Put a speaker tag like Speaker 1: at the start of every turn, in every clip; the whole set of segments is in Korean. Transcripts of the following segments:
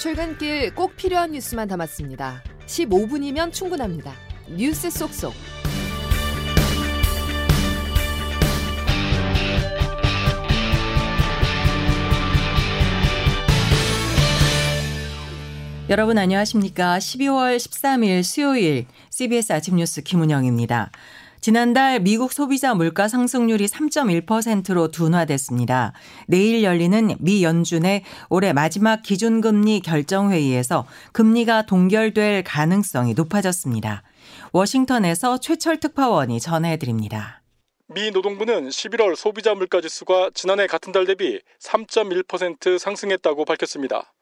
Speaker 1: 출근길 꼭 필요한 뉴스만 담았습니다. 15분이면 충분합니다. 뉴스 속속.
Speaker 2: 여러분 안녕하십니까? 12월 13일 수요일 CBS 아침 뉴스 김은영입니다. 지난달 미국 소비자 물가 상승률이 3.1%로 둔화됐습니다. 내일 열리는 미 연준의 올해 마지막 기준금리 결정회의에서 금리가 동결될 가능성이 높아졌습니다. 워싱턴에서 최철 특파원이 전해드립니다.
Speaker 3: 미 노동부는 11월 소비자 물가 지수가 지난해 같은 달 대비 3.1% 상승했다고 밝혔습니다.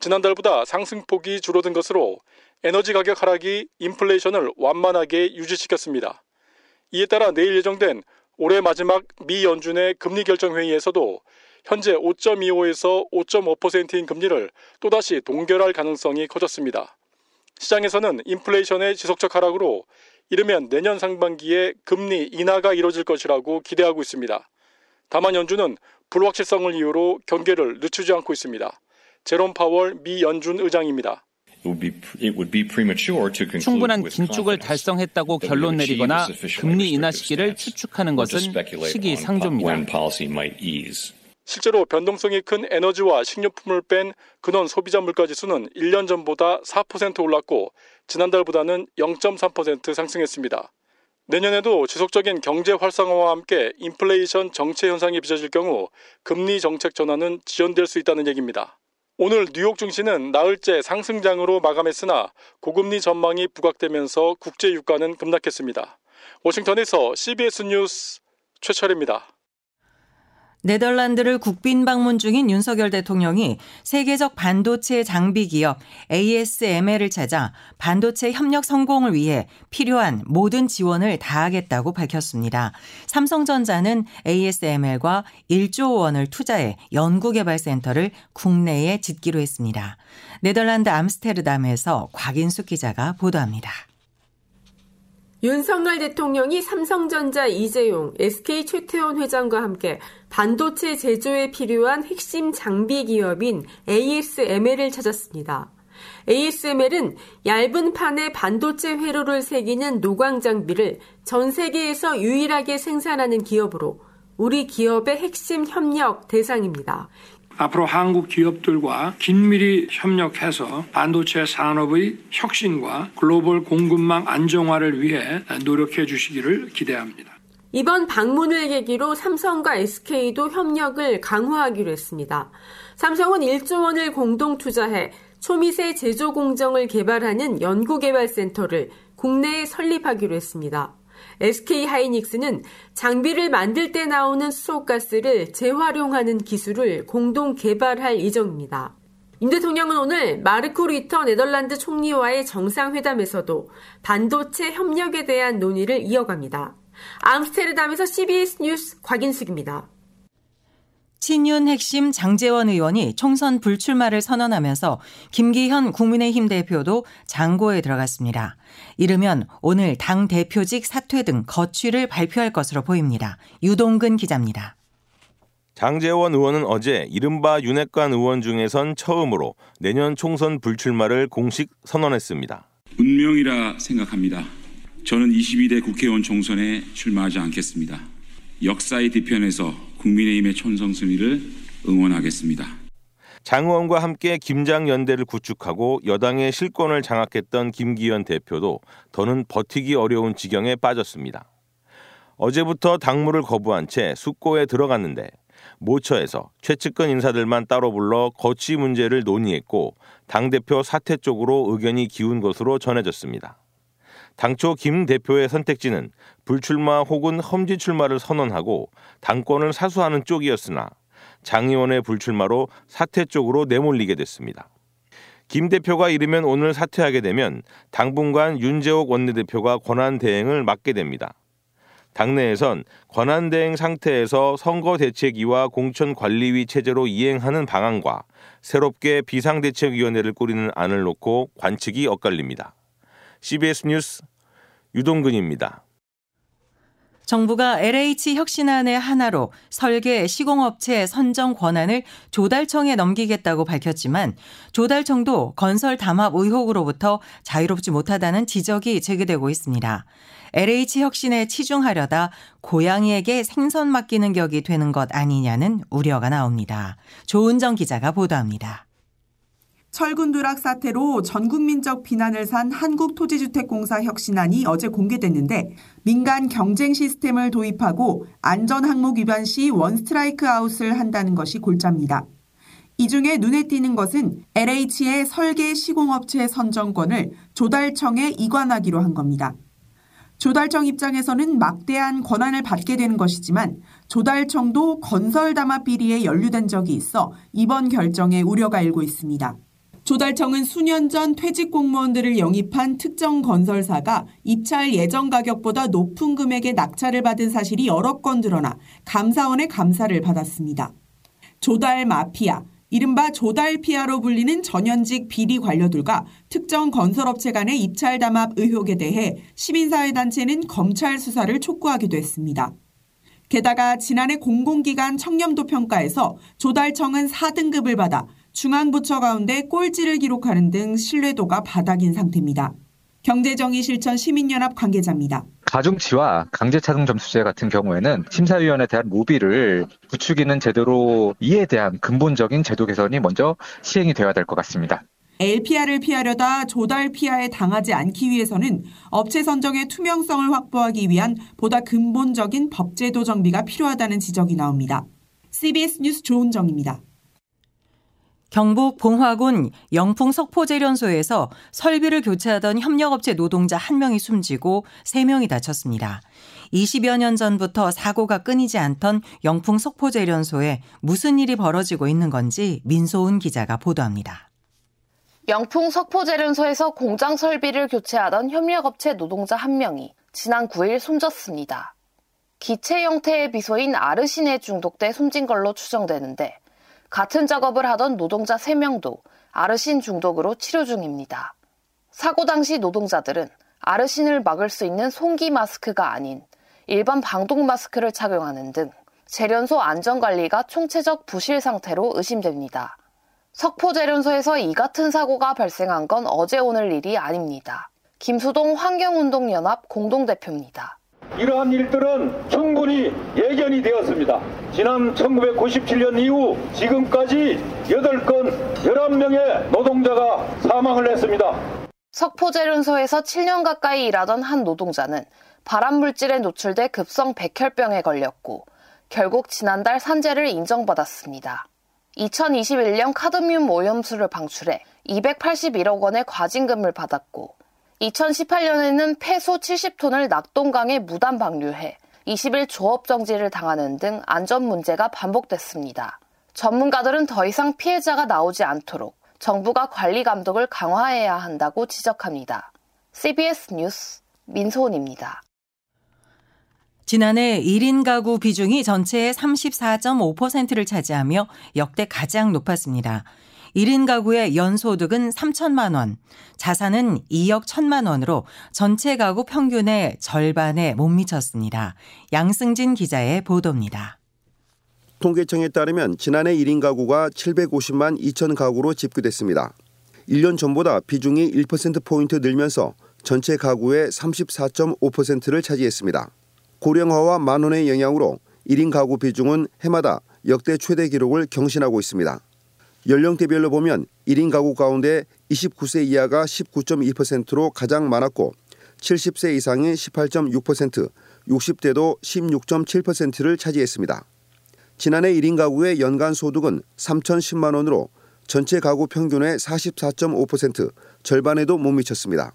Speaker 3: 지난달보다 상승폭이 줄어든 것으로 에너지 가격 하락이 인플레이션을 완만하게 유지시켰습니다. 이에 따라 내일 예정된 올해 마지막 미 연준의 금리 결정 회의에서도 현재 5.25에서 5.5%인 금리를 또다시 동결할 가능성이 커졌습니다. 시장에서는 인플레이션의 지속적 하락으로 이르면 내년 상반기에 금리 인하가 이뤄질 것이라고 기대하고 있습니다. 다만 연준은 불확실성을 이유로 경계를 늦추지 않고 있습니다. 제롬 파월 미 연준 의장입니다.
Speaker 4: 충분한 긴축을 달성했다고 결론 내리거나 금리 인하 시기를 추측하는 것은 시기상조입니다.
Speaker 3: 실제로 변동성이 큰 에너지와 식료품을 뺀 근원 소비자 물가 지수는 1년 전보다 4% 올랐고 지난달보다는 0.3% 상승했습니다. 내년에도 지속적인 경제 활성화와 함께 인플레이션 정체 현상이 빚어질 경우 금리 정책 전환은 지연될 수 있다는 얘기입니다. 오늘 뉴욕 증시는 나흘째 상승장으로 마감했으나 고금리 전망이 부각되면서 국제 유가는 급락했습니다. 워싱턴에서 CBS 뉴스 최철입니다.
Speaker 2: 네덜란드를 국빈 방문 중인 윤석열 대통령이 세계적 반도체 장비 기업 ASML을 찾아 반도체 협력 성공을 위해 필요한 모든 지원을 다하겠다고 밝혔습니다. 삼성전자는 ASML과 1조 원을 투자해 연구개발센터를 국내에 짓기로 했습니다. 네덜란드 암스테르담에서 곽인숙 기자가 보도합니다.
Speaker 5: 윤석열 대통령이 삼성전자 이재용, SK 최태원 회장과 함께 반도체 제조에 필요한 핵심 장비 기업인 ASML을 찾았습니다. ASML은 얇은 판에 반도체 회로를 새기는 노광 장비를 전 세계에서 유일하게 생산하는 기업으로 우리 기업의 핵심 협력 대상입니다.
Speaker 6: 앞으로 한국 기업들과 긴밀히 협력해서 반도체 산업의 혁신과 글로벌 공급망 안정화를 위해 노력해 주시기를 기대합니다.
Speaker 5: 이번 방문을 계기로 삼성과 SK도 협력을 강화하기로 했습니다. 삼성은 1조 원을 공동 투자해 초미세 제조 공정을 개발하는 연구개발센터를 국내에 설립하기로 했습니다. SK 하이닉스는 장비를 만들 때 나오는 수소가스를 재활용하는 기술을 공동 개발할 예정입니다. 임 대통령은 오늘 마르코 리터 네덜란드 총리와의 정상회담에서도 반도체 협력에 대한 논의를 이어갑니다. 암스테르담에서 CBS 뉴스 곽인숙입니다.
Speaker 2: 친윤 핵심 장재원 의원이 총선 불출마를 선언하면서 김기현 국민의힘 대표도 장고에 들어갔습니다. 이르면 오늘 당 대표직 사퇴 등 거취를 발표할 것으로 보입니다. 유동근 기자입니다.
Speaker 7: 장재원 의원은 어제 이른바 윤핵관 의원 중에선 처음으로 내년 총선 불출마를 공식 선언했습니다.
Speaker 8: 운명이라 생각합니다. 저는 22대 국회의원 총선에 출마하지 않겠습니다. 역사의 뒤편에서 국민의힘의 승리를 응원하겠습니다.
Speaker 7: 장 의원과 함께 김장 연대를 구축하고 여당의 실권을 장악했던 김기현 대표도 더는 버티기 어려운 지경에 빠졌습니다. 어제부터 당무를 거부한 채 숙고에 들어갔는데 모처에서 최측근 인사들만 따로 불러 거취 문제를 논의했고 당대표 사퇴 쪽으로 의견이 기운 것으로 전해졌습니다. 당초 김 대표의 선택지는 불출마 혹은 험지 출마를 선언하고 당권을 사수하는 쪽이었으나 장 의원의 불출마로 사퇴 쪽으로 내몰리게 됐습니다. 김 대표가 이르면 오늘 사퇴하게 되면 당분간 윤재옥 원내대표가 권한 대행을 맡게 됩니다. 당내에선 권한 대행 상태에서 선거 대책위와 공천 관리위 체제로 이행하는 방안과 새롭게 비상대책위원회를 꾸리는 안을 놓고 관측이 엇갈립니다. CBS 뉴스 유동근입니다.
Speaker 2: 정부가 LH 혁신안의 하나로 설계 시공업체 선정 권한을 조달청에 넘기겠다고 밝혔지만 조달청도 건설 담합 의혹으로부터 자유롭지 못하다는 지적이 제기되고 있습니다. LH 혁신에 치중하려다 고양이에게 생선 맡기는 격이 되는 것 아니냐는 우려가 나옵니다. 조은정 기자가 보도합니다.
Speaker 9: 철근 누락 사태로 전국민적 비난을 산 한국토지주택공사 혁신안이 어제 공개됐는데 민간 경쟁 시스템을 도입하고 안전 항목 위반 시 원스트라이크 아웃을 한다는 것이 골자입니다. 이 중에 눈에 띄는 것은 LH의 설계 시공업체 선정권을 조달청에 이관하기로 한 겁니다. 조달청 입장에서는 막대한 권한을 받게 되는 것이지만 조달청도 건설 담합 비리에 연루된 적이 있어 이번 결정에 우려가 일고 있습니다. 조달청은 수년 전 퇴직 공무원들을 영입한 특정 건설사가 입찰 예정 가격보다 높은 금액의 낙찰을 받은 사실이 여러 건 드러나 감사원의 감사를 받았습니다. 조달 마피아, 이른바 조달 피아로 불리는 전현직 비리 관료들과 특정 건설업체 간의 입찰 담합 의혹에 대해 시민사회단체는 검찰 수사를 촉구하기도 했습니다. 게다가 지난해 공공기관 청렴도 평가에서 조달청은 4등급을 받아 중앙부처 가운데 꼴찌를 기록하는 등 신뢰도가 바닥인 상태입니다. 경제정의 실천 시민연합 관계자입니다.
Speaker 10: 가중치와 강제차등 점수제 같은 경우에는 심사위원에 대한 모비를 부추기는 제대로 이에 대한 근본적인 제도 개선이 먼저 시행이 되어야 될 것 같습니다.
Speaker 9: LPR을 피하려다 조달 피하에 당하지 않기 위해서는 업체 선정의 투명성을 확보하기 위한 보다 근본적인 법제도 정비가 필요하다는 지적이 나옵니다. CBS 뉴스 조은정입니다.
Speaker 2: 경북 봉화군 영풍 석포재련소에서 설비를 교체하던 협력업체 노동자 1명이 숨지고 3명이 다쳤습니다. 20여 년 전부터 사고가 끊이지 않던 영풍 석포재련소에 무슨 일이 벌어지고 있는 건지 민소은 기자가 보도합니다.
Speaker 11: 영풍 석포재련소에서 공장 설비를 교체하던 협력업체 노동자 1명이 지난 9일 숨졌습니다. 기체 형태의 비소인 아르신에 중독돼 숨진 걸로 추정되는데 같은 작업을 하던 노동자 3명도 아르신 중독으로 치료 중입니다. 사고 당시 노동자들은 아르신을 막을 수 있는 송기 마스크가 아닌 일반 방독 마스크를 착용하는 등 재련소 안전관리가 총체적 부실 상태로 의심됩니다. 석포재련소에서 이 같은 사고가 발생한 건 어제 오늘 일이 아닙니다. 김수동 환경운동연합 공동대표입니다.
Speaker 12: 이러한 일들은 충분히 예견이 되었습니다. 지난 1997년 이후 지금까지 8건 11명의 노동자가 사망을 했습니다.
Speaker 11: 석포재련소에서 7년 가까이 일하던 한 노동자는 발암물질에 노출돼 급성 백혈병에 걸렸고 결국 지난달 산재를 인정받았습니다. 2021년 카드뮴 오염수를 방출해 281억 원의 과징금을 받았고 2018년에는 폐소 70톤을 낙동강에 무단 방류해 20일 조업 정지를 당하는 등 안전 문제가 반복됐습니다. 전문가들은 더 이상 피해자가 나오지 않도록 정부가 관리 감독을 강화해야 한다고 지적합니다. CBS 뉴스 민소은입니다.
Speaker 2: 지난해 1인 가구 비중이 전체의 34.5%를 차지하며 역대 가장 높았습니다. 1인 가구의 연소득은 3천만 원, 자산은 2억 1천만 원으로 전체 가구 평균의 절반에 못 미쳤습니다. 양승진 기자의 보도입니다.
Speaker 13: 통계청에 따르면 지난해 1인 가구가 750만 2천 가구로 집계됐습니다. 1년 전보다 비중이 1%포인트 늘면서 전체 가구의 34.5%를 차지했습니다. 고령화와 만원의 영향으로 1인 가구 비중은 해마다 역대 최대 기록을 경신하고 있습니다. 연령대별로 보면 1인 가구 가운데 29세 이하가 19.2%로 가장 많았고 70세 이상이 18.6%, 60대도 16.7%를 차지했습니다. 지난해 1인 가구의 연간 소득은 3,010만 원으로 전체 가구 평균의 44.5% 절반에도 못 미쳤습니다.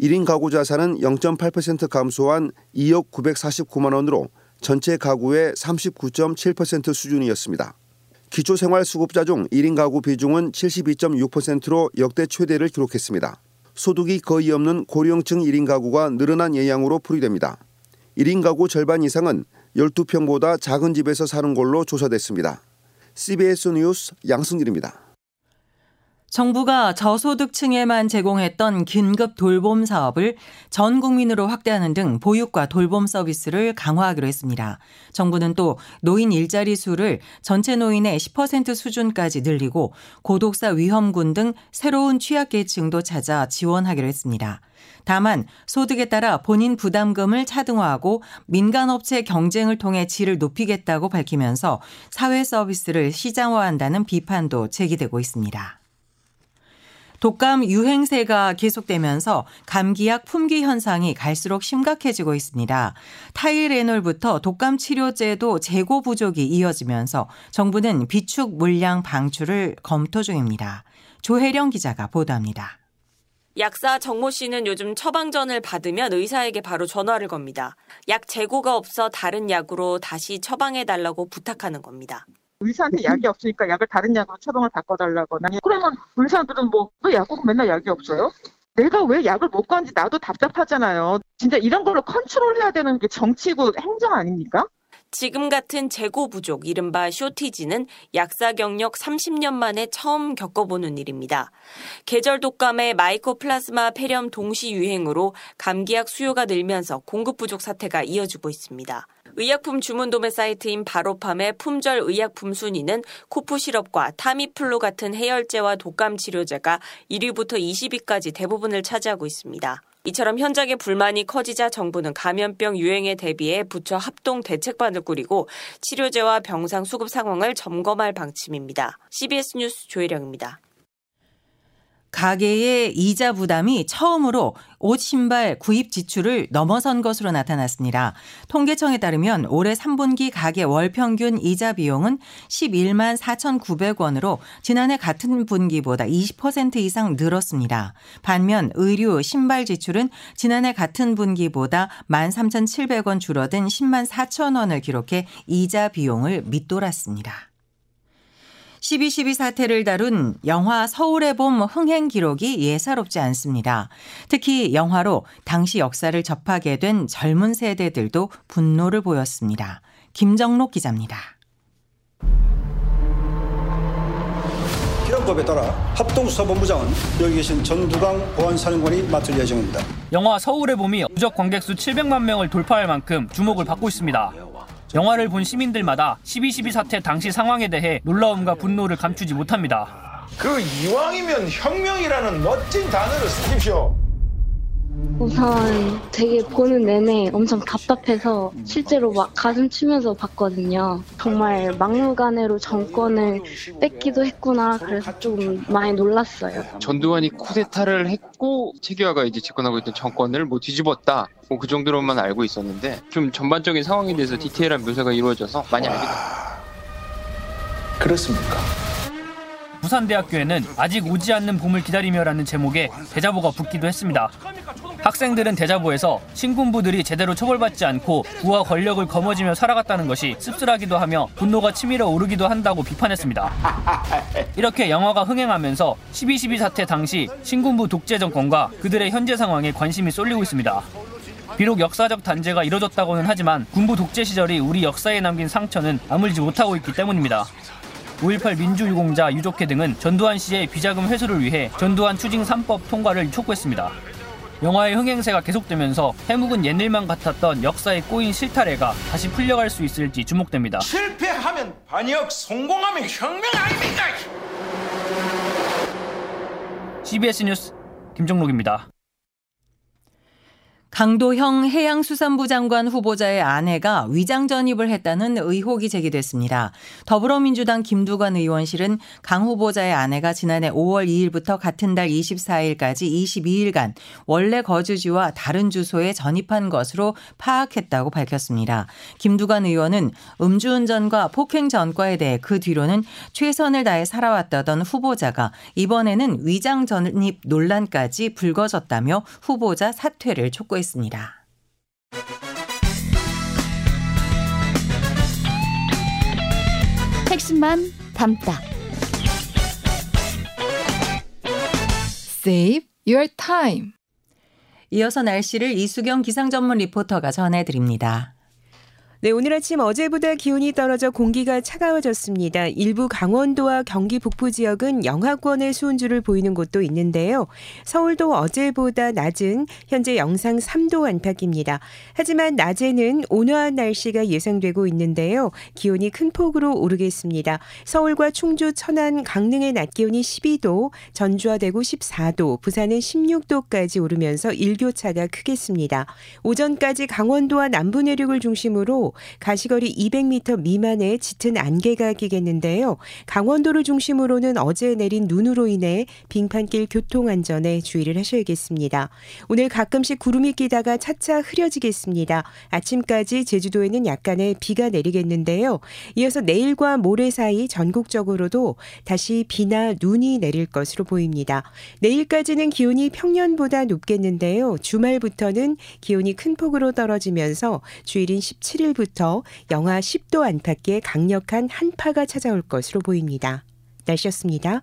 Speaker 13: 1인 가구 자산은 0.8% 감소한 2억 949만 원으로 전체 가구의 39.7% 수준이었습니다. 기초생활수급자 중 1인 가구 비중은 72.6%로 역대 최대를 기록했습니다. 소득이 거의 없는 고령층 1인 가구가 늘어난 영향으로 풀이됩니다. 1인 가구 절반 이상은 12평보다 작은 집에서 사는 걸로 조사됐습니다. CBS 뉴스 양승길입니다.
Speaker 2: 정부가 저소득층에만 제공했던 긴급 돌봄 사업을 전 국민으로 확대하는 등 보육과 돌봄 서비스를 강화하기로 했습니다. 정부는 또 노인 일자리 수를 전체 노인의 10% 수준까지 늘리고 고독사 위험군 등 새로운 취약계층도 찾아 지원하기로 했습니다. 다만 소득에 따라 본인 부담금을 차등화하고 민간업체 경쟁을 통해 질을 높이겠다고 밝히면서 사회 서비스를 시장화한다는 비판도 제기되고 있습니다. 독감 유행세가 계속되면서 감기약 품귀 현상이 갈수록 심각해지고 있습니다. 타이레놀부터 독감 치료제도 재고 부족이 이어지면서 정부는 비축 물량 방출을 검토 중입니다. 조혜령 기자가 보도합니다.
Speaker 14: 약사 정모 씨는 요즘 처방전을 받으면 의사에게 바로 전화를 겁니다. 약 재고가 없어 다른 약으로 다시 처방해달라고 부탁하는 겁니다.
Speaker 15: 의사한테 약이 없으니까 약을 다른 약으로 처방을 바꿔달라거나 그러면 의사들은 뭐 왜 약국 맨날 약이 없어요? 내가 왜 약을 못 가는지 나도 답답하잖아요. 진짜 이런 걸로 컨트롤해야 되는 게 정치고 행정 아닙니까?
Speaker 14: 지금 같은 재고 부족, 이른바 쇼티지는 약사 경력 30년 만에 처음 겪어보는 일입니다. 계절 독감의 마이코플라스마 폐렴 동시 유행으로 감기약 수요가 늘면서 공급 부족 사태가 이어지고 있습니다. 의약품 주문 도매 사이트인 바로팜의 품절 의약품 순위는 코푸 시럽과 타미플루 같은 해열제와 독감 치료제가 1위부터 20위까지 대부분을 차지하고 있습니다. 이처럼 현장의 불만이 커지자 정부는 감염병 유행에 대비해 부처 합동 대책반을 꾸리고 치료제와 병상 수급 상황을 점검할 방침입니다. CBS 뉴스 조혜령입니다.
Speaker 2: 가계의 이자 부담이 처음으로 옷, 신발 구입 지출을 넘어선 것으로 나타났습니다. 통계청에 따르면 올해 3분기 가계 월 평균 이자 비용은 11만 4,900원으로 지난해 같은 분기보다 20% 이상 늘었습니다. 반면 의류, 신발 지출은 지난해 같은 분기보다 13,700원 줄어든 10만 4천 원을 기록해 이자 비용을 밑돌았습니다. 12.12 사태를 다룬 영화 서울의 봄 흥행 기록이 예사롭지 않습니다. 특히 영화로 당시 역사를 접하게 된 젊은 세대들도 분노를 보였습니다. 김정록 기자입니다.
Speaker 16: 기량법에 따라 합동수사본부장은 여기 계신 전두강 보안사령관이 맡을 예정입니다.
Speaker 17: 영화 서울의 봄이 누적 관객 수 700만 명을 돌파할 만큼 주목을 받고 있습니다. 영화를 본 시민들마다 12.12 사태 당시 상황에 대해 놀라움과 분노를 감추지 못합니다.
Speaker 18: 그 이왕이면 혁명이라는 멋진 단어를 쓰십시오.
Speaker 19: 우선 되게 보는 내내 엄청 답답해서 실제로 막 가슴 치면서 봤거든요. 정말 막무가내로 정권을 뺏기도 했구나. 그래서 좀 많이 놀랐어요.
Speaker 20: 전두환이 쿠데타를 했고 체계화가 이제 집권하고 있던 정권을 뭐 뒤집었다. 뭐 그 정도로만 알고 있었는데 좀 전반적인 상황에 대해서 디테일한 묘사가 이루어져서 많이 알게 됐습니다.
Speaker 18: 그렇습니까?
Speaker 17: 부산대학교에는 아직 오지 않는 봄을 기다리며라는 제목의 대자보가 붙기도 했습니다. 학생들은 대자보에서 신군부들이 제대로 처벌받지 않고 부와 권력을 거머쥐며 살아갔다는 것이 씁쓸하기도 하며 분노가 치밀어 오르기도 한다고 비판했습니다. 이렇게 영화가 흥행하면서 12.12 사태 당시 신군부 독재 정권과 그들의 현재 상황에 관심이 쏠리고 있습니다. 비록 역사적 단죄가 이뤄졌다고는 하지만 군부 독재 시절이 우리 역사에 남긴 상처는 아물지 못하고 있기 때문입니다. 5.18 민주유공자 유족회 등은 전두환 씨의 비자금 회수를 위해 전두환 추징 3법 통과를 촉구했습니다. 영화의 흥행세가 계속되면서 해묵은 옛일만 같았던 역사에 꼬인 실타래가 다시 풀려갈 수 있을지 주목됩니다.
Speaker 18: 실패하면 반역, 성공하면 혁명 아닙니까?
Speaker 17: CBS 뉴스 김종록입니다.
Speaker 2: 강도형 해양수산부 장관 후보자의 아내가 위장 전입을 했다는 의혹이 제기됐습니다. 더불어민주당 김두관 의원실은 강 후보자의 아내가 지난해 5월 2일부터 같은 달 24일까지 22일간 원래 거주지와 다른 주소에 전입한 것으로 파악했다고 밝혔습니다. 김두관 의원은 음주운전과 폭행 전과에 대해 그 뒤로는 최선을 다해 살아왔다던 후보자가 이번에는 위장 전입 논란까지 불거졌다며 후보자 사퇴를 촉구했습니다. 했습니다.
Speaker 1: 핵심만 담다. Save your time.
Speaker 2: 이어서 날씨를 이수경 기상 전문 리포터가 전해드립니다.
Speaker 21: 네, 오늘 아침 어제보다 기온이 떨어져 공기가 차가워졌습니다. 일부 강원도와 경기 북부 지역은 영하권의 수온주를 보이는 곳도 있는데요. 서울도 어제보다 낮은 현재 영상 3도 안팎입니다. 하지만 낮에는 온화한 날씨가 예상되고 있는데요. 기온이 큰 폭으로 오르겠습니다. 서울과 충주, 천안, 강릉의 낮 기온이 12도, 전주와 대구 14도, 부산은 16도까지 오르면서 일교차가 크겠습니다. 오전까지 강원도와 남부 내륙을 중심으로 가시거리 200m 미만의 짙은 안개가 끼겠는데요. 강원도를 중심으로는 어제 내린 눈으로 인해 빙판길 교통 안전에 주의를 하셔야겠습니다. 오늘 가끔씩 구름이 끼다가 차차 흐려지겠습니다. 아침까지 제주도에는 약간의 비가 내리겠는데요. 이어서 내일과 모레 사이 전국적으로도 다시 비나 눈이 내릴 것으로 보입니다. 내일까지는 기온이 평년보다 높겠는데요. 주말부터는 기온이 큰 폭으로 떨어지면서 주일인 17 일부터 영하 10도 안팎의 강력한 한파가 찾아올 것으로 보입니다. 날씨였습니다.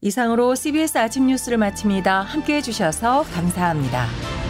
Speaker 2: 이상으로 CBS 아침 뉴스를 마칩니다. 함께 해주셔서 감사합니다.